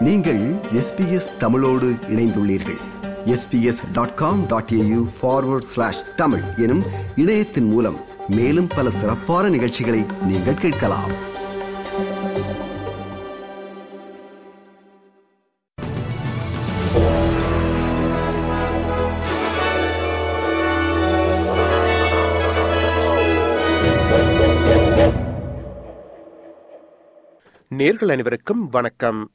நீங்கள் எஸ்பிஎஸ் தமிழோடு இணைந்துள்ளீர்கள். SBS dot com dot AU forward slash Tamil எனும் இணையத்தின் மூலம் மேலும் பல சிறப்பான நிகழ்ச்சிகளை நீங்கள் கேட்கலாம். நேர்கள் அனைவருக்கும் வணக்கம்.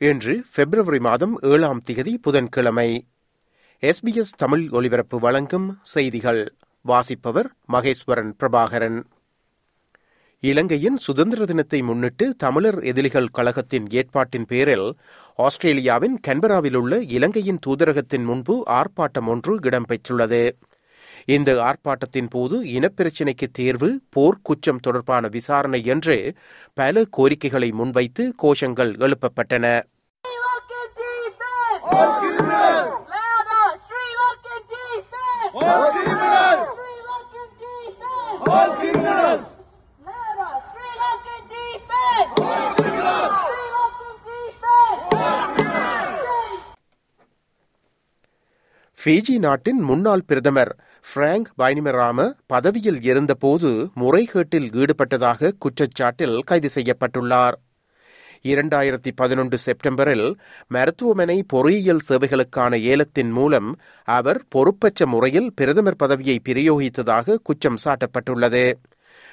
இன்று பிப்ரவரி மாதம் ஏழாம் திகதி புதன்கிழமை. எஸ்பிஎஸ் தமிழ் ஒலிபரப்பு வழங்கும் செய்திகள். வாசிப்பவர் மகேஸ்வரன் பிரபாகரன். இலங்கையின் சுதந்திர தினத்தை முன்னிட்டு தமிழர் எதிரிகள் கழகத்தின் ஏற்பாட்டின் பேரில் ஆஸ்திரேலியாவின் கன்பராவில் உள்ள இலங்கையின் தூதரகத்தின் முன்பு ஆர்ப்பாட்டம் ஒன்று இடம்பெற்றுள்ளது. இந்த ஆர்ப்பாட்டத்தின் போது இனப்பிரச்சினைக்கு தேர்வு போர் குற்றம் தொடர்பான விசாரணை என்று பல கோரிக்கைகளை முன்வைத்து கோஷங்கள் எழுப்பப்பட்டன. All criminals! Louder! Sri Lankan defense! All criminals! Sri Lankan defense! All criminals! Louder! Sri Lankan defense! All criminals! Sri Lankan defense! All criminals! Fiji நாட்டின் முன்னாள் பிரதமர் பிராங்க் பைனிமராம பதவியில் இருந்தபோது முறைகேட்டில் ஈடுபட்டதாக குற்றச்சாட்டில் கைது செய்யப்பட்டுள்ளார் இரண்டாயிரத்தி பதினொன்று செப்டம்பரில் மருத்துவமனை பொறியியல் சேவைகளுக்கான ஏலத்தின் மூலம் அவர் பொறுப்பற்ற முறையில் பிரதமர் பதவியை பிரயோகித்ததாக குற்றம் சாட்டப்பட்டுள்ளது.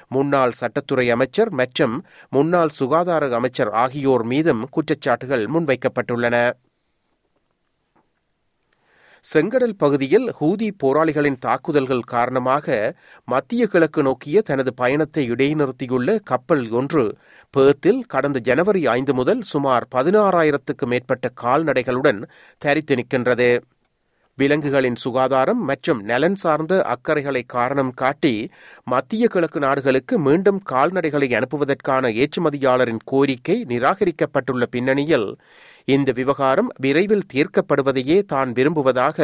முன்னாள் சட்டத்துறை அமைச்சர் மற்றும் முன்னாள் சுகாதார அமைச்சர் ஆகியோர் மீதும் குற்றச்சாட்டுகள் முன்வைக்கப்பட்டுள்ளன. செங்கடல் பகுதியில் ஹூதி போராளிகளின் தாக்குதல்கள் காரணமாக மத்திய கிழக்கு நோக்கிய தனது பயணத்தை இடைநிறுத்தியுள்ள கப்பல் ஒன்று பேர்த்தில் கடந்த ஜனவரி ஐந்து முதல் சுமார் பதினாறாயிரத்துக்கு மேற்பட்ட கால்நடைகளுடன் தரித்து நிற்கின்றது. விலங்குகளின் சுகாதாரம் மற்றும் நலன் சார்ந்த அக்கறைகளை காரணம் காட்டி மத்திய கிழக்கு நாடுகளுக்கு மீண்டும் கால்நடைகளை அனுப்புவதற்கான ஏற்றுமதியாளரின் கோரிக்கை நிராகரிக்கப்பட்டுள்ள பின்னணியில் இந்த விவகாரம் விரைவில் தீர்க்கப்படுவதையே தான் விரும்புவதாக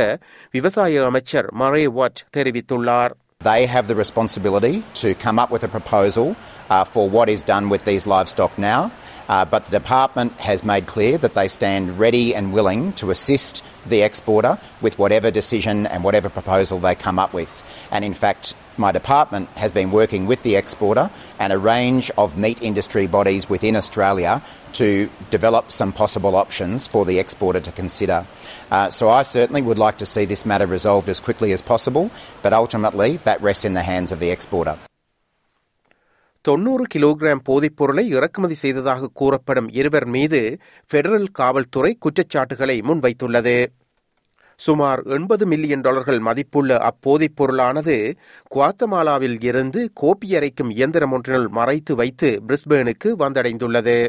விவசாய அமைச்சர் மரே வாட் தெரிவித்துள்ளார் They have the responsibility to come up with a proposal uh, for what is done with these livestock now. Uh, but the department has made clear that they stand ready and willing to assist the exporter with whatever decision and whatever proposal they come up with. And in fact, my department has been working with the exporter and a range of meat industry bodies within Australia to develop some possible options for the exporter to consider. Uh, so I certainly would like to see this matter resolved as quickly as possible, but ultimately that rests in the hands of the exporter. தொன்னூறு kilogram போதைப்பொருளை இறக்குமதி செய்ததாக கூறப்படும் இருவர் மீது federal காவல்துறை குற்றச்சாட்டுகளை முன்வைத்துள்ளது. சுமார் எண்பது மில்லியன் டாலர்கள் மதிப்புள்ள அப்போதைப் பொருளானது குவாத்தமாலாவில் இருந்து கோப்பியரைக்கும் இயந்திரம் ஒன்றினுள் மறைத்து வைத்து பிரிஸ்பேனுக்கு வந்தடைந்துள்ளது.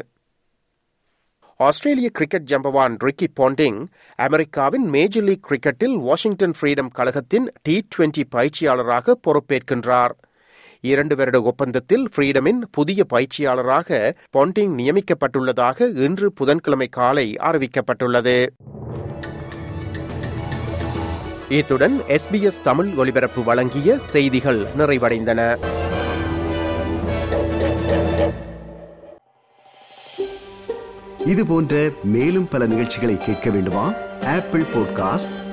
ஆஸ்திரேலிய கிரிக்கெட் ஜம்பவான் ரிக்கி பாண்டிங் அமெரிக்காவின் மேஜர் லீக் கிரிக்கெட்டில் வாஷிங்டன் ஃப்ரீடம் கழகத்தின் டி டுவெண்டி பயிற்சியாளராக பொறுப்பேற்கின்றார். இரண்டு வருட ஒப்பந்தத்தில் ஃப்ரீடமின் புதிய பயிற்சியாளராக பாண்டிங் நியமிக்கப்பட்டுள்ளதாக இன்று புதன்கிழமை காலை அறிவிக்கப்பட்டுள்ளது. இத்துடன் எஸ்பிஎஸ் தமிழ் ஒலிபரப்பு வழங்கிய செய்திகள் நிறைவடைந்தன. இது போன்ற மேலும் பல நிகழ்ச்சிகளை கேட்க வேண்டுமா? Apple podcast